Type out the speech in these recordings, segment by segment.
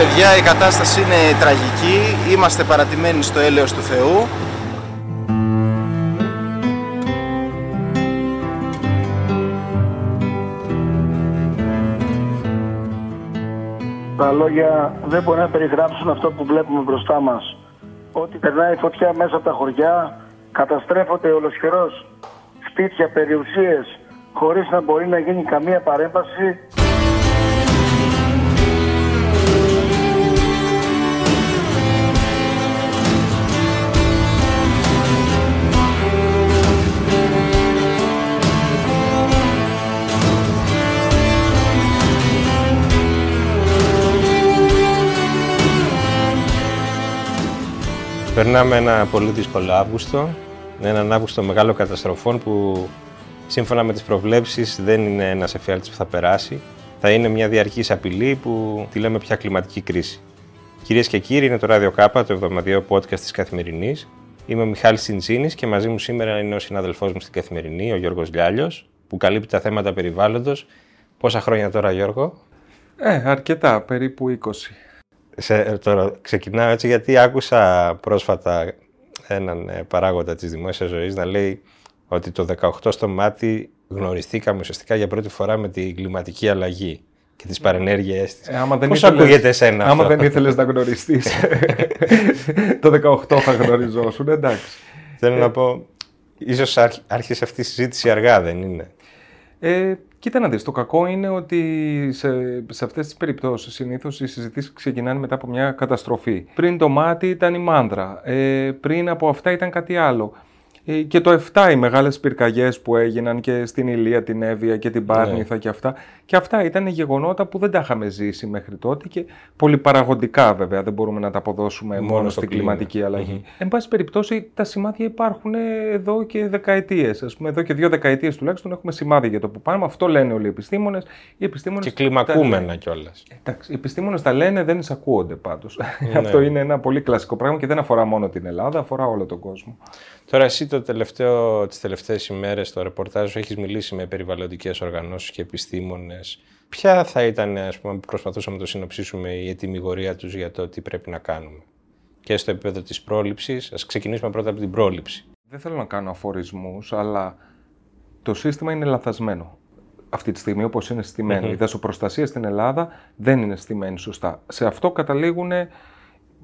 Ε, παιδιά, η κατάσταση είναι τραγική. Είμαστε παρατημένοι στο έλεος του Θεού. Τα λόγια δεν μπορεί να περιγράψουν αυτό που βλέπουμε μπροστά μας. Ότι περνάει φωτιά μέσα από τα χωριά, καταστρέφονται ολοσχερός σπίτια, περιουσίες, χωρίς να μπορεί να γίνει καμία παρέμβαση. Περνάμε ένα πολύ δύσκολο Αύγουστο, έναν Αύγουστο μεγάλο καταστροφών που σύμφωνα με τις προβλέψεις δεν είναι ένας εφιάλτης που θα περάσει. Θα είναι μια διαρκής απειλή που τη λέμε πια κλιματική κρίση. Κυρίες και κύριοι, είναι το Radio Κάπα, το εβδομαδιαίο podcast της Καθημερινής. Είμαι ο Μιχάλης Τσιντζίνης και μαζί μου σήμερα είναι ο συνάδελφός μου στην Καθημερινή, ο Γιώργος Λιάλιος, που καλύπτει τα θέματα περιβάλλοντος. Πόσα χρόνια τώρα, Γιώργο; Ε, αρκετά, περίπου 20. Σε, τώρα ξεκινάω έτσι γιατί άκουσα πρόσφατα έναν ε, παράγοντα της δημόσιας ζωής να λέει ότι το 18 στο μάτι γνωριστήκαμε ουσιαστικά για πρώτη φορά με την κλιματική αλλαγή και τις παρενέργειές της. Ε, άμα δεν Πώς ήθελες- ακούγεται εσένα Άμα αυτό; δεν ήθελες να γνωριστείς, το 18 θα γνωριζόσουν, εντάξει. Θέλω να πω, ίσως άρχ- άρχισε αυτή η συζήτηση αργά, δεν είναι; Ε, κοίτα να δεις, το κακό είναι ότι σε, σε αυτές τις περιπτώσεις συνήθως οι συζητήσεις ξεκινάνε μετά από μια καταστροφή. Πριν το μάτι ήταν η μάνδρα, ε, πριν από αυτά ήταν κάτι άλλο. Ε, και το 7 οι μεγάλες πυρκαγιές που έγιναν και στην Ηλία, την Εύβοια και την Πάρνηθα και αυτά. Και αυτά ήταν γεγονότα που δεν τα είχαμε ζήσει μέχρι τότε και πολυπαραγοντικά βέβαια δεν μπορούμε να τα αποδώσουμε μόνο, Μόνο στο στην κλίμα. κλιματική αλλαγή. Εν πάση περιπτώσει τα σημάδια υπάρχουν εδώ και δεκαετίες. Ας πούμε εδώ και δύο δεκαετίες τουλάχιστον έχουμε σημάδια για το που πάμε. Αυτό λένε όλοι οι επιστήμονες. Οι επιστήμονες Και τα κλιμακούμενα λένε. κιόλας. Εντάξει, οι επιστήμονες τα λένε, δεν εισακούονται πάντως. Αυτό είναι ένα πολύ κλασικό πράγμα και δεν αφορά μόνο την Ελλάδα, αφορά όλο τον κόσμο. Τώρα εσύ το τελευταίο, τις τελευταίες ημέρες στο ρεπορτάζ σου έχεις μιλήσει με περιβαλλοντικές οργανώσεις και επιστήμονες. Ποια θα ήταν, ας πούμε, αν προσπαθούσαμε να το συνοψίσουμε, η ετοιμιγορία τους για το τι πρέπει να κάνουμε; Και στο επίπεδο της πρόληψης, ας ξεκινήσουμε πρώτα από την πρόληψη. Δεν θέλω να κάνω αφορισμούς, αλλά το σύστημα είναι λαθασμένο. Αυτή τη στιγμή όπως είναι στημένο. Η δασοπροστασία στην Ελλάδα δεν είναι στημένη σωστά. Σε αυτό καταλήγουν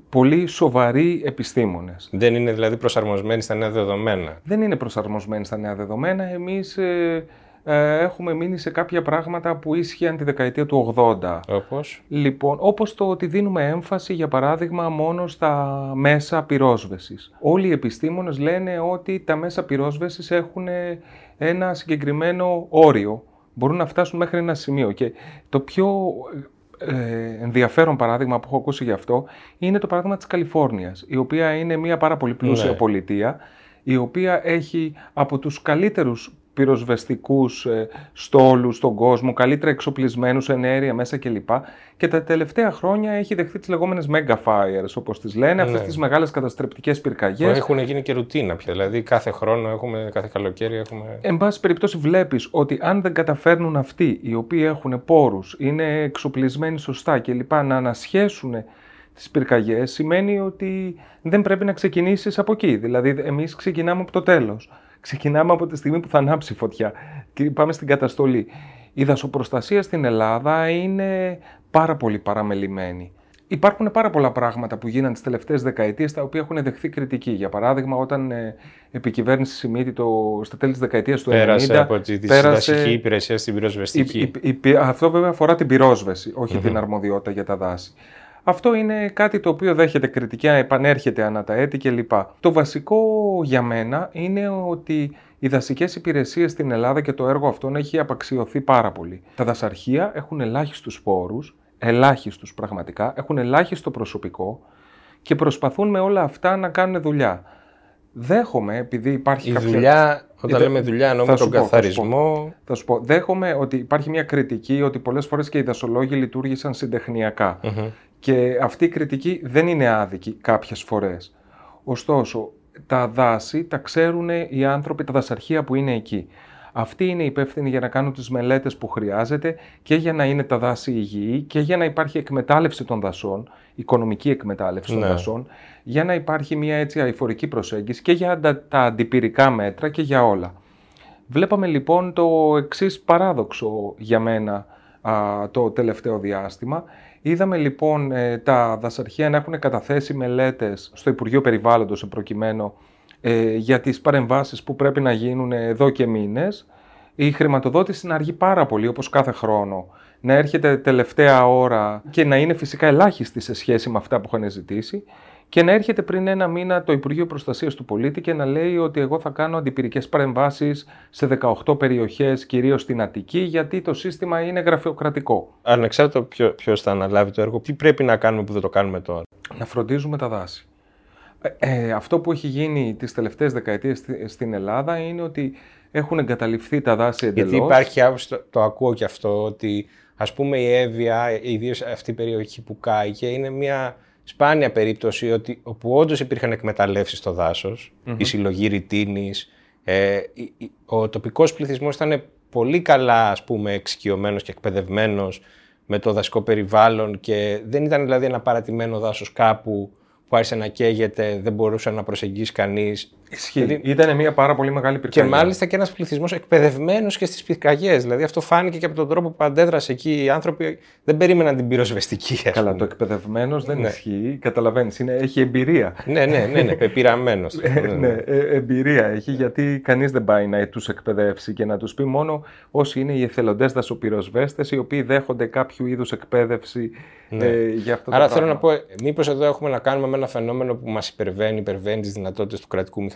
πολύ σοβαροί επιστήμονες. Δεν είναι δηλαδή προσαρμοσμένη στα νέα δεδομένα. Δεν είναι προσαρμοσμένοι στα νέα δεδομένα. Εμείς ε, ε, έχουμε μείνει σε κάποια πράγματα που ίσχυαν τη δεκαετία του 80. Όπως, Λοιπόν, όπως το ότι δίνουμε έμφαση, για παράδειγμα, μόνο στα μέσα πυρόσβεσης. Όλοι οι επιστήμονες λένε ότι τα μέσα πυρόσβεσης έχουν ένα συγκεκριμένο όριο. Μπορούν να φτάσουν μέχρι ένα σημείο. Και το πιο ε, ενδιαφέρον παράδειγμα που έχω ακούσει γι' αυτό είναι το παράδειγμα της Καλιφόρνιας, η οποία είναι μια πάρα πολύ πλούσια Ναι. πολιτεία, η οποία έχει από τους καλύτερους πυροσβεστικούς ε, στόλους στον κόσμο, καλύτερα εξοπλισμένους ενέργεια μέσα κλπ. Και τα τελευταία χρόνια έχει δεχθεί τις λεγόμενες mega fires, όπως τις λένε, αυτές Ναι. τις μεγάλες καταστρεπτικές που πυρκαγιές. έχουν γίνει και ρουτίνα πια. Δηλαδή κάθε χρόνο έχουμε, κάθε καλοκαίρι έχουμε... Εν πάση περιπτώσει βλέπεις ότι αν δεν καταφέρνουν αυτοί οι οποίοι έχουν πόρους, είναι εξοπλισμένοι σωστά κλπ. να ανασχέσουν τις πυρκαγιές, σημαίνει ότι δεν πρέπει να ξεκινήσεις από εκεί. Δηλαδή εμείς ξεκινάμε από το τέλος. Ξεκινάμε από τη στιγμή που θα ανάψει η φωτιά και πάμε στην καταστολή. Η δασοπροστασία στην Ελλάδα είναι πάρα πολύ παραμελημένη. Υπάρχουν πάρα πολλά πράγματα που γίνανε τις τελευταίες δεκαετίες τα οποία έχουν δεχθεί κριτική. Για παράδειγμα, όταν ε, επικυβέρνησε Σιμίτη το, στα τέλη της δεκαετίας του 90. Πέρασε από τη πέρασε- συντασική υπηρεσία στην η- πυροσβεστική. η- η- πυ- αυτό βέβαια αφορά την πυρόσβεση, όχι την αρμοδιότητα για τα δάση. Αυτό είναι κάτι το οποίο δέχεται κριτική, επανέρχεται ανά τα έτη κλπ. Το βασικό για μένα είναι ότι οι δασικές υπηρεσίες στην Ελλάδα και το έργο αυτόν έχει απαξιωθεί πάρα πολύ. Τα δασαρχεία έχουν ελάχιστους πόρους, ελάχιστους πραγματικά, έχουν ελάχιστο προσωπικό και προσπαθούν με όλα αυτά να κάνουν δουλειά. Δέχομαι, επειδή υπάρχει Η κάποια... δουλειά, όταν Είτε- λέμε δουλειά, θα εννοούμε σου τον πω, θα σου πω. καθαρισμό. Θα σου πω, δέχομαι ότι υπάρχει μια κριτική ότι πολλές φορές και οι δασολόγοι λειτουργήσαν συντεχνιακά. Και αυτή η κριτική δεν είναι άδικη κάποιες φορές. Ωστόσο, τα δάση τα ξέρουν οι άνθρωποι, τα δασαρχεία που είναι εκεί. Αυτοί είναι υπεύθυνοι για να κάνουν τις μελέτες που χρειάζεται και για να είναι τα δάση υγιή και για να υπάρχει εκμετάλλευση των δασών, οικονομική εκμετάλλευση των Ναι. δασών, για να υπάρχει μια έτσι αηφορική προσέγγιση και για τα, τα αντιπυρικά μέτρα και για όλα. Βλέπαμε λοιπόν το εξής παράδοξο για μένα α, το τελευταίο διάστημα. Είδαμε λοιπόν ε, τα δασαρχεία να έχουν καταθέσει μελέτες στο Υπουργείο Περιβάλλοντος σε προκειμένου ε, για τις παρεμβάσεις που πρέπει να γίνουν εδώ και μήνες. Η χρηματοδότηση να αργεί πάρα πολύ όπως κάθε χρόνο. Να έρχεται τελευταία ώρα και να είναι φυσικά ελάχιστη σε σχέση με αυτά που είχαν ζητήσει και να έρχεται πριν ένα μήνα το Υπουργείο Προστασίας του Πολίτη και να λέει ότι εγώ θα κάνω αντιπυρικές παρεμβάσεις σε 18 περιοχές, κυρίως στην Αττική, γιατί το σύστημα είναι γραφειοκρατικό. Ανεξάρτητα ποιο ποιος θα αναλάβει το έργο, τι πρέπει να κάνουμε που δεν το κάνουμε τώρα. Να φροντίζουμε τα δάση. Ε, ε, αυτό που έχει γίνει τις τελευταίες δεκαετίες στη- στην Ελλάδα είναι ότι έχουν εγκαταλειφθεί τα δάση εντελώς. Γιατί υπάρχει άποψη, το, το ακούω και αυτό, ότι ας πούμε η Εύβοια, ιδίως αυτή η περιοχή που κάηκε, είναι μια σπάνια περίπτωση ότι, όπου όντως υπήρχαν εκμεταλλεύσεις στο δασος η συλλογή ρητίνης, ε, η- η- ο τοπικός πληθυσμός ήταν πολύ καλά ας πούμε εξοικειωμένος και εκπαιδευμένος με το δασικό περιβάλλον και δεν ήταν δηλαδή ένα παρατημένο δάσος κάπου που άρχισε να καίγεται, δεν μπορούσε να προσεγγίσει κανείς. Ισχύει. Δηλαδή- Ήταν μια πάρα πολύ μεγάλη Και πυρκαγιά. μάλιστα και ένας πληθυσμός εκπαιδευμένος και στις πυρκαγιές. Δηλαδή αυτό φάνηκε και από τον τρόπο που αντέδρασε εκεί. Οι άνθρωποι δεν περίμεναν την πυροσβεστική. ας Καλά, πούμε. το εκπαιδευμένος δεν Ναι. ισχύει. Καταλαβαίνεις, έχει εμπειρία. Ναι, ναι, ναι, ναι πεπειραμένο. ναι, ε, εμπειρία έχει γιατί κανείς δεν πάει να τους εκπαιδεύσει και να τους πει μόνο όσοι είναι οι εθελοντές δασοπυροσβέστες οι οποίοι δέχονται κάποιο είδους εκπαίδευση ε, για αυτό Ναι. Άρα το θέλω να πράγμα. πω, μήπως εδώ έχουμε να κάνουμε με ένα φαινόμενο που μας υπερβαίνει, υπερβαίνει τις δυνατότητες του κρατικού μηχανισμού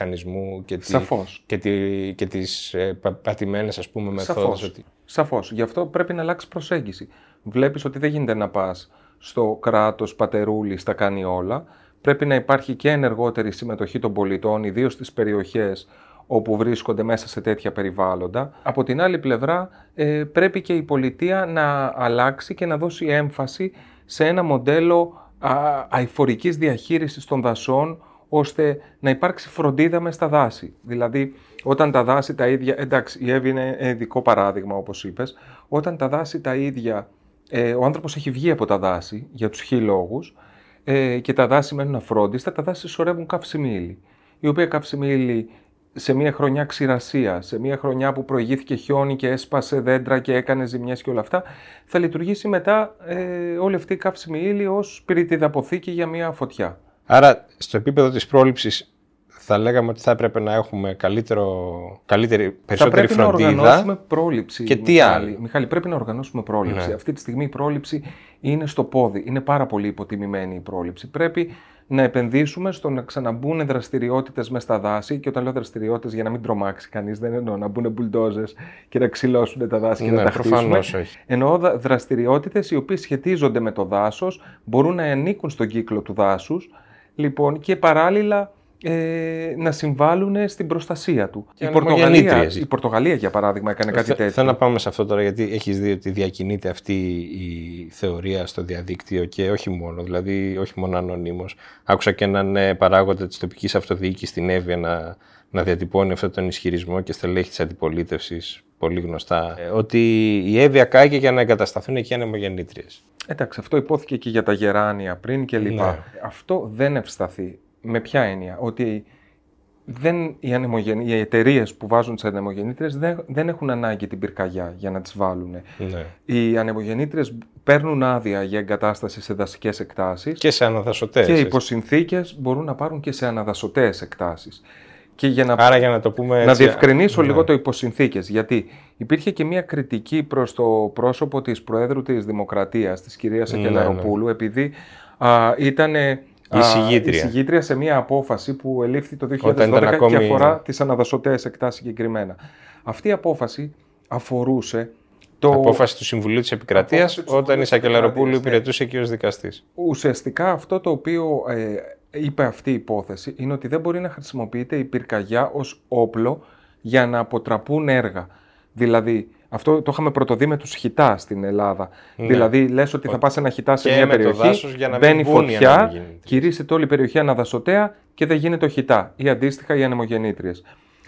και, τη, Σαφώς. και, τη, και τις ε, πα, πατημένες ας πούμε μεθόδους. Σαφώς. Ότι... Σαφώς. Γι' αυτό πρέπει να αλλάξει προσέγγιση. Βλέπεις ότι δεν γίνεται να πας στο κράτος πατερούλη τα κάνει όλα. Πρέπει να υπάρχει και ενεργότερη συμμετοχή των πολιτών, ιδίως στις περιοχές όπου βρίσκονται μέσα σε τέτοια περιβάλλοντα. Από την άλλη πλευρά ε, πρέπει και η πολιτεία να αλλάξει και να δώσει έμφαση σε ένα μοντέλο α, αηφορικής διαχείρισης των δασών ώστε να υπάρξει φροντίδα μες στα δάση. Δηλαδή, όταν τα δάση τα ίδια. Εντάξει, η Εύη είναι ειδικό παράδειγμα, όπως είπες. Όταν τα δάση τα ίδια. Ε, ο άνθρωπος έχει βγει από τα δάση για τους χι λόγους, ε, και τα δάση μένουν αφρόντιστα, τα δάση σωρεύουν καύσιμη ύλη. Η οποία καύσιμη ύλη σε μια χρονιά ξηρασία, σε μια χρονιά που προηγήθηκε χιόνι και έσπασε δέντρα και έκανε ζημιές και όλα αυτά, θα λειτουργήσει μετά ε, όλη αυτή η καύσιμη ύλη ως πυρητίδα αποθήκη για μια φωτιά. Άρα, στο επίπεδο της πρόληψης, θα λέγαμε ότι θα έπρεπε να έχουμε καλύτερο, καλύτερη, Θα περισσότερη πρέπει να φροντίδα. οργανώσουμε πρόληψη. Και τι Μιχάλη. άλλο; Μιχάλη, πρέπει να οργανώσουμε πρόληψη. Ναι. Αυτή τη στιγμή η πρόληψη είναι στο πόδι. Είναι πάρα πολύ υποτιμημένη η πρόληψη. Πρέπει να επενδύσουμε στο να ξαναμπούν δραστηριότητες μες στα δάση. Και όταν λέω δραστηριότητες, για να μην τρομάξει κανείς, δεν εννοώ να μπουν μπουλντόζες και να ξυλώσουν τα δάση και Ναι, να τα προφανώς χτίσουμε. όχι. Εννοώ δραστηριότητες οι οποίες σχετίζονται με το δάσος, μπορούν να ανήκουν στον κύκλο του δάσους λοιπόν, και παράλληλα ε, να συμβάλλουν στην προστασία του. Και Η Πορτογαλία, ανεμογεννήτριες. η Πορτογαλία, για παράδειγμα, έκανε κάτι Θε- τέτοιο. Θέλω να πάμε σε αυτό τώρα, γιατί έχεις δει ότι διακινείται αυτή η θεωρία στο διαδίκτυο και όχι μόνο, δηλαδή όχι μόνο ανωνύμως. Άκουσα και έναν ε, παράγοντα της τοπικής αυτοδιοίκησης στην Εύβοια να, να διατυπώνει αυτόν τον ισχυρισμό και στελέχη της αντιπολίτευσης, πολύ γνωστά, ε, ότι η Εύβοια κάηκε για να εγκατασταθούν εκεί ανεμογεννήτριες. Εντάξει, αυτό υπόθηκε και για τα γεράνια πριν και λοιπά. Ναι. Αυτό δεν ευσταθεί. Με ποια έννοια, ότι δεν, οι, ανεμογεννη- οι εταιρείες που βάζουν τις ανεμογεννήτριες δεν, δεν έχουν ανάγκη την πυρκαγιά για να τις βάλουν. Ναι. Οι ανεμογεννήτριες παίρνουν άδεια για εγκατάσταση σε δασικές εκτάσεις Και σε αναδασωτές. και υπό συνθήκες μπορούν να πάρουν και σε αναδασωτές εκτάσεις. Και για να Άρα για να το πούμε να έτσι, διευκρινίσω ναι. λίγο το υποσυνθήκες, γιατί υπήρχε και μια κριτική προς το πρόσωπο της Προέδρου της Δημοκρατίας, της κυρίας Ναι, Ακελαροπούλου, επειδή α, ήταν Εισηγήτρια. εισηγήτρια σε μια απόφαση που ελήφθη το 2012 Όταν ήταν ακόμη- και αφορά τις αναδασωτές εκτάσεις συγκεκριμένα. Αυτή η απόφαση αφορούσε το... Απόφαση του Συμβουλίου της Επικρατείας Απόφαση του Συμβουλίου όταν η της Σακελαροπούλου Επικρατείας, ναι. υπηρετούσε και ως δικαστής. Ουσιαστικά αυτό το οποίο ε, είπε αυτή η υπόθεση είναι ότι δεν μπορεί να χρησιμοποιείται η πυρκαγιά ως όπλο για να αποτραπούν έργα. Δηλαδή, αυτό το είχαμε πρωτοδεί με τους χιτά στην Ελλάδα. Ναι. Δηλαδή, λες ότι θα πας ένα χιτά σε Και μια με το περιοχή, δάσος για να μην μπαίνει μπουν οι φωτιά, ανεμογεννήτριες. κηρύσσεται όλη η περιοχή αναδασωτέα και δεν γίνεται ο χιτά ή αντίστοιχα οι ανεμογεννήτριες.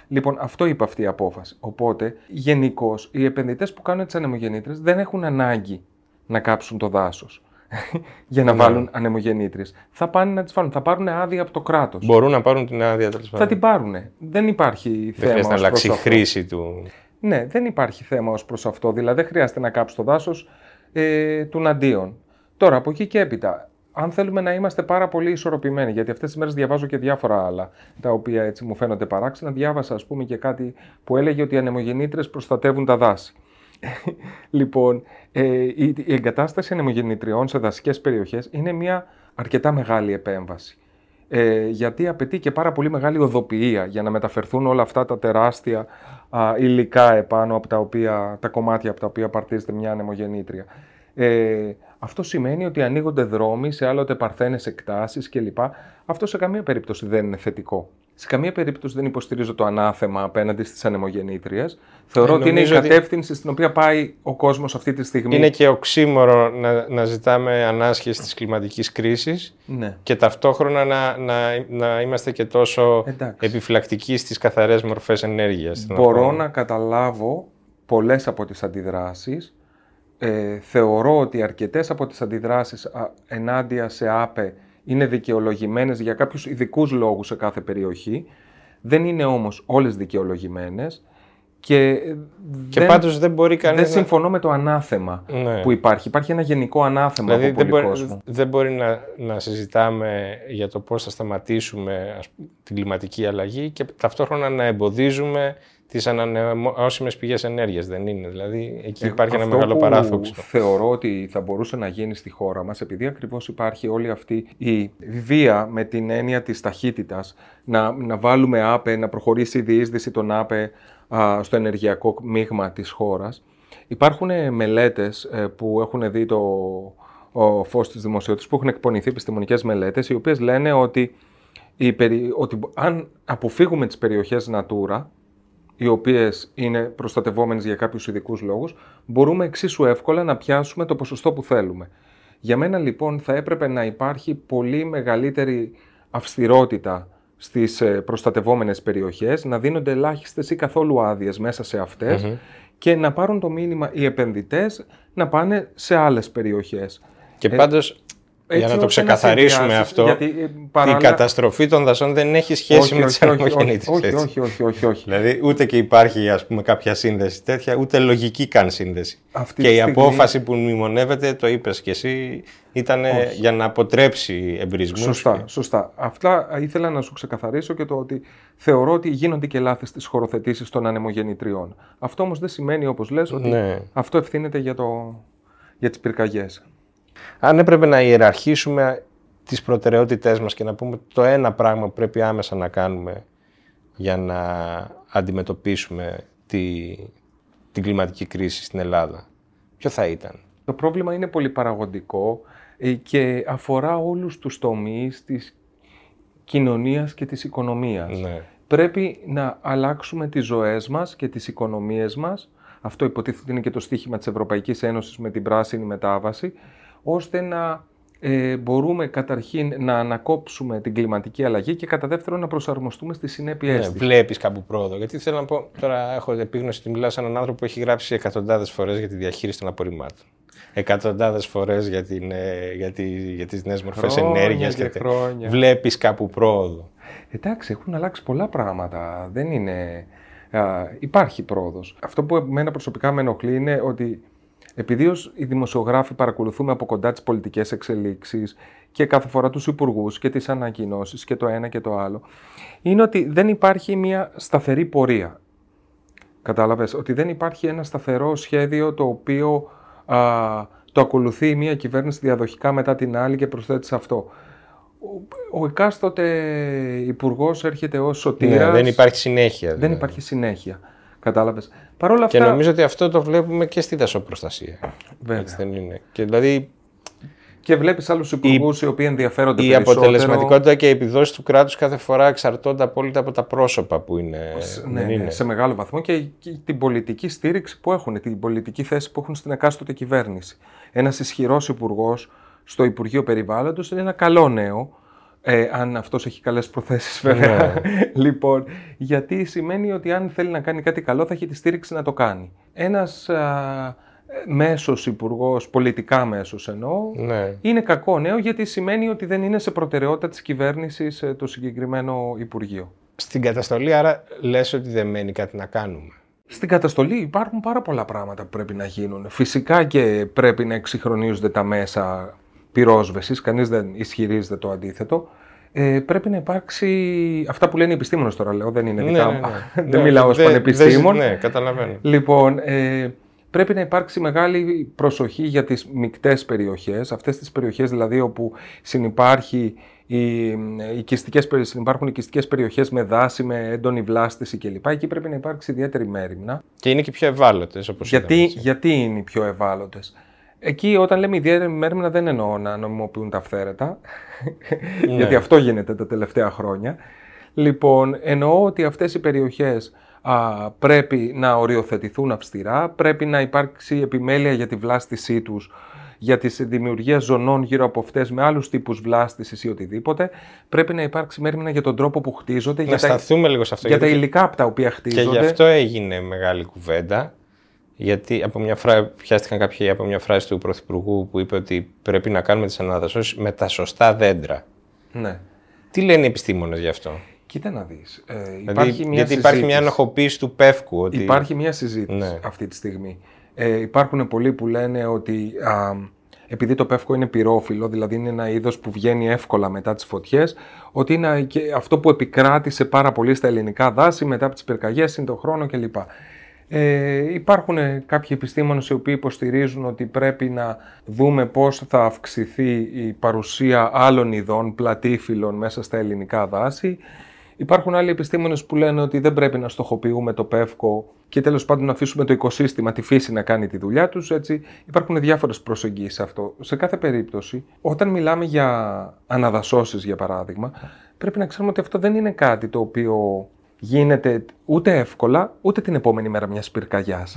Λοιπόν, αυτό είπε αυτή η απόφαση. Οπότε, γενικώς, οι επενδυτές που κάνουν τις ανεμογεννήτρε δεν έχουν ανάγκη να κάψουν το δάσος για να Ναι. βάλουν ανεμογεννήτριες. Θα πάνε να τις βάλουν. Θα πάρουν άδεια από το κράτος. Μπορούν να πάρουν την άδεια τέλος Θα πάντων. την πάρουν. Δεν υπάρχει Δεν θέμα. χρειάζεται να ως προς αλλάξει η αυτό. χρήση του. Ναι, δεν υπάρχει θέμα ως προς αυτό. Δηλαδή δεν χρειάζεται να κάψει το δάσος ε, του αντίον. Τώρα, από εκεί και έπειτα, αν θέλουμε να είμαστε πάρα πολύ ισορροπημένοι, γιατί αυτές τις μέρες διαβάζω και διάφορα άλλα, τα οποία έτσι μου φαίνονται παράξενα, διάβασα ας πούμε και κάτι που έλεγε ότι οι ανεμογεννήτρες προστατεύουν τα δάση. λοιπόν, ε, η, η εγκατάσταση ανεμογεννητριών σε δασικές περιοχές είναι μια αρκετά μεγάλη επέμβαση. Ε, γιατί απαιτεί και πάρα πολύ μεγάλη οδοποιία για να μεταφερθούν όλα αυτά τα τεράστια α, υλικά επάνω από τα, οποία, τα κομμάτια από τα οποία παρτίζεται μια ανεμογεννήτρια. Ε, αυτό σημαίνει ότι ανοίγονται δρόμοι σε άλλοτε παρθένες εκτάσεις κλπ. Αυτό σε καμία περίπτωση δεν είναι θετικό. Σε καμία περίπτωση δεν υποστηρίζω το ανάθεμα απέναντι στις ανεμογεννήτριες. Θεωρώ Ε, ότι είναι η νομίζω ότι- κατεύθυνση στην οποία πάει ο κόσμος αυτή τη στιγμή. Είναι και οξύμορο να, να ζητάμε ανάσχεση της κλιματικής κρίσης Ναι. και ταυτόχρονα να, να, να είμαστε και τόσο Εντάξει. επιφυλακτικοί στις καθαρές μορφές ενέργειας. θέλω Μπορώ πω. να καταλάβω πολλές από τις αντιδράσεις. Ε, θεωρώ ότι αρκετές από τις αντιδράσεις α, ενάντια σε ΑΠΕ είναι δικαιολογημένες για κάποιους ειδικούς λόγους σε κάθε περιοχή. Δεν είναι όμως όλες δικαιολογημένες και, ε, Και δεν, πάντως δεν μπορεί δεν κανείς να... συμφωνώ με το ανάθεμα Ναι. που υπάρχει. Υπάρχει ένα γενικό ανάθεμα Δηλαδή από δεν πολύ μπορεί, κόσμο. δεν μπορεί να, να συζητάμε για το πώς θα σταματήσουμε ας πούμε, την κλιματική αλλαγή και ταυτόχρονα να εμποδίζουμε τις ανανεώσιμες πηγές ενέργειας. Δεν είναι. Δηλαδή εκεί υπάρχει ένα Αυτό μεγάλο που παράδοξο. θεωρώ ότι θα μπορούσε να γίνει στη χώρα μας, επειδή ακριβώς υπάρχει όλη αυτή η βία με την έννοια της ταχύτητας, να, να βάλουμε άπε, να προχωρήσει η διείσδυση των άπε α, στο ενεργειακό μείγμα της χώρας. Υπάρχουν ε, μελέτες ε, που έχουν δει το ο φως της δημοσιότητας, που έχουν εκπονηθεί επιστημονικές μελέτες, οι οποίες λένε ότι, η περι- ότι αν αποφύγουμε τις περιοχές Natura, οι οποίες είναι προστατευόμενες για κάποιους ειδικούς λόγους, μπορούμε εξίσου εύκολα να πιάσουμε το ποσοστό που θέλουμε. Για μένα λοιπόν θα έπρεπε να υπάρχει πολύ μεγαλύτερη αυστηρότητα στις ε, προστατευόμενες περιοχές, να δίνονται ελάχιστες ή καθόλου άδειες μέσα σε αυτες και να πάρουν το μήνυμα οι επενδυτές να πάνε σε άλλες περιοχές. Και Ε, πάντως, για έτσι να το ώστε να ξεκαθαρίσουμε συνδυάσεις, αυτό, γιατί, ε, η παράλληλα- καταστροφή των δασών δεν έχει σχέση όχι, με όχι, τις όχι, όχι, ανεμογεννήτρες. όχι, έτσι. όχι, όχι, όχι, όχι. Δηλαδή ούτε και υπάρχει ας πούμε κάποια σύνδεση τέτοια, ούτε λογική καν σύνδεση. Αυτή και τη η στιγμή- απόφαση που μνημονεύεται, το είπες και εσύ, ήταν Όχι. για να αποτρέψει εμπρισμούς. Σωστά, και- σωστά. Αυτά ήθελα να σου ξεκαθαρίσω και το ότι θεωρώ ότι γίνονται και λάθη στις χωροθετήσεις των ανεμογεννητριών. Αυτό όμως δεν σημαίνει, όπως λες, ότι Ναι. αυτό ευθύνεται για, το, για τις πυρκαγιές. Αν έπρεπε να ιεραρχήσουμε τις προτεραιότητές μας και να πούμε το ένα πράγμα που πρέπει άμεσα να κάνουμε για να αντιμετωπίσουμε τη, την κλιματική κρίση στην Ελλάδα, ποιο θα ήταν; Το πρόβλημα είναι πολυπαραγωγικό ε, και αφορά όλους τους τομείς της κοινωνίας και της οικονομίας. Ναι. Πρέπει να αλλάξουμε τις ζωές μας και τις οικονομίες μας. Αυτό υποτίθεται είναι και το στίχημα της Ευρωπαϊκής Ένωσης με την πράσινη μετάβαση, ώστε να ε, μπορούμε καταρχήν να ανακόψουμε την κλιματική αλλαγή και κατά δεύτερον να προσαρμοστούμε στις συνέπειές Ναι, της. Βλέπεις κάπου πρόοδο. Γιατί θέλω να πω, τώρα έχω επίγνωση ότι μιλάω σε έναν άνθρωπο που έχει γράψει εκατοντάδες φορές για τη διαχείριση των απορριμμάτων. Εκατοντάδες φορές για, την, ε, για, τη, για τις νέες μορφές Χρόνια ενέργειας. και χρόνια. Βλέπεις κάπου πρόοδο. Εντάξει, έχουν αλλάξει πολλά πράγματα. Δεν είναι... Α, υπάρχει πρόοδος. Αυτό που εμένα προσωπικά με ενοχλεί είναι ότι επειδή ως οι δημοσιογράφοι παρακολουθούμε από κοντά τις πολιτικές εξελίξεις και κάθε φορά τους υπουργούς και τις ανακοινώσεις και το ένα και το άλλο, είναι ότι δεν υπάρχει μια σταθερή πορεία. Κατάλαβες, ότι δεν υπάρχει ένα σταθερό σχέδιο το οποίο α, το ακολουθεί μια κυβέρνηση διαδοχικά μετά την άλλη και προσθέτει σε αυτό. Ο, ο εκάστοτε υπουργός έρχεται ως σωτήρας. Ναι, δεν υπάρχει συνέχεια. Δεν δηλαδή. υπάρχει συνέχεια. Κατάλαβες. Παρ' όλα Και αυτά, νομίζω ότι αυτό το βλέπουμε και στη δασοπροστασία. Βέβαια. Έτσι δεν είναι. Και δηλαδή και βλέπεις άλλους υπουργούς οι οποίοι ενδιαφέρονται η περισσότερο. αποτελεσματικότητα και η επιδόση του κράτους κάθε φορά εξαρτώνται απόλυτα από τα πρόσωπα που είναι. Ναι, δεν ναι, είναι. σε μεγάλο βαθμό και, και την πολιτική στήριξη που έχουν, την πολιτική θέση που έχουν στην εκάστοτε κυβέρνηση. Ένας ισχυρός υπουργός στο Υπουργείο Περιβάλλοντος είναι ένα καλό νέο, Ε, αν αυτός έχει καλές προθέσεις βέβαια. λοιπόν, γιατί σημαίνει ότι αν θέλει να κάνει κάτι καλό θα έχει τη στήριξη να το κάνει. Ένας α, μέσος υπουργός, πολιτικά μέσος εννοώ, Ναι. είναι κακό νέο γιατί σημαίνει ότι δεν είναι σε προτεραιότητα της κυβέρνησης ε, το συγκεκριμένο Υπουργείο. Στην καταστολή, άρα λες ότι δεν μένει κάτι να κάνουμε. Στην καταστολή υπάρχουν πάρα πολλά πράγματα που πρέπει να γίνουν. Φυσικά και πρέπει να εξυγχρονίζονται τα μέσα πυρόσβεσης, κανείς δεν ισχυρίζεται το αντίθετο. Ε, πρέπει να υπάρξει, αυτά που λένε οι επιστήμονες τώρα λέω, δεν είναι δικά μου, δεν Ναι, μιλάω ως δεν- πανεπιστήμον. δεν- Ναι, καταλαβαίνω. Λοιπόν, ε, πρέπει να υπάρξει μεγάλη προσοχή για τις μικτές περιοχές, αυτές τις περιοχές δηλαδή όπου συνυπάρχει οι, οι οικιστικές, περι- συνυπάρχουν οικιστικές περιοχές με δάση, με έντονη βλάστηση κλπ. Εκεί πρέπει να υπάρξει ιδιαίτερη μέρημνα. Και είναι και πιο ευάλωτες, όπως Γιατί, γιατί είναι οι πιο ευάλωτες; Εκεί όταν λέμε ιδιαίτερη μέρημνα δεν εννοώ να νομιμοποιούν τα αυθαίρετα, γιατί αυτό γίνεται τα τελευταία χρόνια. Λοιπόν, εννοώ ότι αυτές οι περιοχές α, πρέπει να οριοθετηθούν αυστηρά, πρέπει να υπάρξει επιμέλεια για τη βλάστησή τους, για τη δημιουργία ζωνών γύρω από αυτές με άλλους τύπους βλάστησης ή οτιδήποτε. Πρέπει να υπάρξει μέρημνα για τον τρόπο που χτίζονται, Να για, τα, σταθούμε λίγο σε αυτό. για τα γιατί- υλικά από τα οποία Και χτίζονται. γι' αυτό έγινε μεγάλη κουβέντα. Γιατί από μια φράση, πιάστηκαν κάποιοι από μια φράση του Πρωθυπουργού που είπε ότι πρέπει να κάνουμε τις αναδασώσεις με τα σωστά δέντρα. Ναι. Τι λένε οι επιστήμονες γι' αυτό; Κοίτα να δεις. Ε, Δηλαδή, υπάρχει μια γιατί υπάρχει μια συζήτηση. ανοχοποίηση του πεύκου. Ότι... Υπάρχει μια συζήτηση Ναι. αυτή τη στιγμή. Ε, υπάρχουν πολλοί που λένε ότι α, επειδή το πεύκο είναι πυρόφιλο, δηλαδή είναι ένα είδος που βγαίνει εύκολα μετά τις φωτιές, ότι είναι και αυτό που επικράτησε πάρα πολύ στα ελληνικά δάση μετά από τις πυρκαγιές, είναι το χρόνο κλπ. Ε, υπάρχουν κάποιοι επιστήμονες οι οποίοι υποστηρίζουν ότι πρέπει να δούμε πώς θα αυξηθεί η παρουσία άλλων ειδών πλατήφυλλων μέσα στα ελληνικά δάση. Υπάρχουν άλλοι επιστήμονες που λένε ότι δεν πρέπει να στοχοποιούμε το πεύκο και τέλος πάντων να αφήσουμε το οικοσύστημα, τη φύση να κάνει τη δουλειά τους. Έτσι. Υπάρχουν διάφορες προσεγγίσεις σε αυτό. Σε κάθε περίπτωση, όταν μιλάμε για αναδασώσεις για παράδειγμα, πρέπει να ξέρουμε ότι αυτό δεν είναι κάτι το οποίο γίνεται ούτε εύκολα, ούτε την επόμενη μέρα μιας πυρκαγιάς.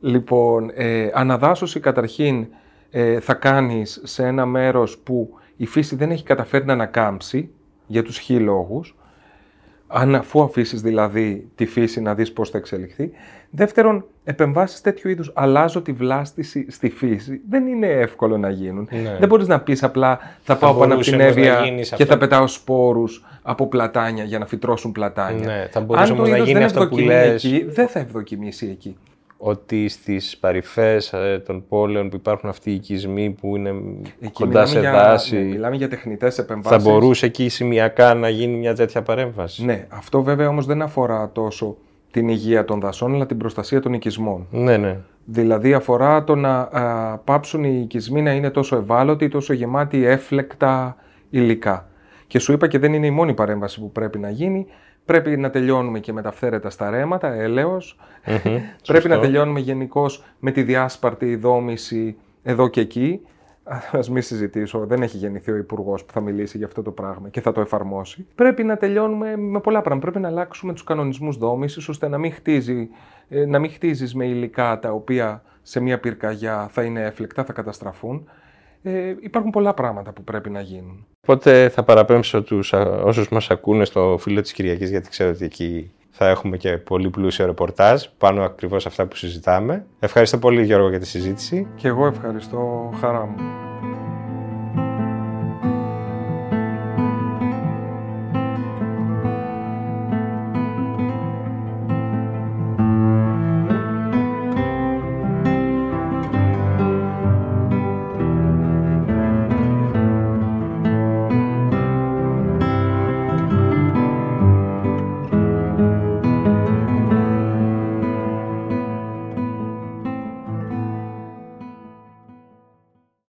Λοιπόν, ε, αναδάσωση καταρχήν ε, θα κάνεις σε ένα μέρος που η φύση δεν έχει καταφέρει να ανακάμψει για τους χι λόγους, αν αφού αφήσεις δηλαδή τη φύση να δεις πώς θα εξελιχθεί. Δεύτερον, επεμβάσεις τέτοιου είδους αλλάζω τη βλάστηση στη φύση. Δεν είναι εύκολο να γίνουν. Ναι. Δεν μπορείς να πεις απλά θα, πάω πάνω από μπορούσε την όμως να έβεια γίνεις σε και αυτό. θα πετάω σπόρους από πλατάνια για να φυτρώσουν πλατάνια. Ναι, θα μπορούσε Αν το όμως να είδος γίνει δεν αυτό που ευδοκιμεί λες. εκεί, δεν θα ευδοκιμήσει εκεί. Ότι στις παρυφές ε, των πόλεων που υπάρχουν αυτοί οι οικισμοί που είναι Εκεί κοντά μιλάμε σε για, δάση, ναι, μιλάμε για τεχνητές θα επεμβάσεις. μπορούσε εκεί σημειακά να γίνει μια τέτοια παρέμβαση; Ναι, αυτό βέβαια όμως δεν αφορά τόσο την υγεία των δασών, αλλά την προστασία των οικισμών. ναι. ναι. Δηλαδή αφορά το να α, πάψουν οι οικισμοί να είναι τόσο ευάλωτοι, τόσο γεμάτοι έφλεκτα υλικά. Και σου είπα και δεν είναι η μόνη παρέμβαση που πρέπει να γίνει. Πρέπει να τελειώνουμε και με τα φθαίρετα στα ρέματα, έλεος. πρέπει να τελειώνουμε γενικώς με τη διάσπαρτη δόμηση εδώ και εκεί. Α μην συζητήσω, δεν έχει γεννηθεί ο υπουργός που θα μιλήσει για αυτό το πράγμα και θα το εφαρμόσει. Πρέπει να τελειώνουμε με πολλά πράγματα. Πρέπει να αλλάξουμε τους κανονισμούς δόμησης ώστε να μην, χτίζει, ε, να μην χτίζεις με υλικά τα οποία σε μια πυρκαγιά θα είναι έφλεκτα, θα καταστραφούν. Ε, υπάρχουν πολλά πράγματα που πρέπει να γίνουν. Οπότε θα παραπέμψω τους α, όσους μας ακούνε στο φίλο της Κυριακής γιατί ξέρω ότι εκεί θα έχουμε και πολύ πλούσιο ρεπορτάζ πάνω ακριβώς αυτά που συζητάμε. Ευχαριστώ πολύ Γιώργο για τη συζήτηση. Και εγώ ευχαριστώ, χαρά μου.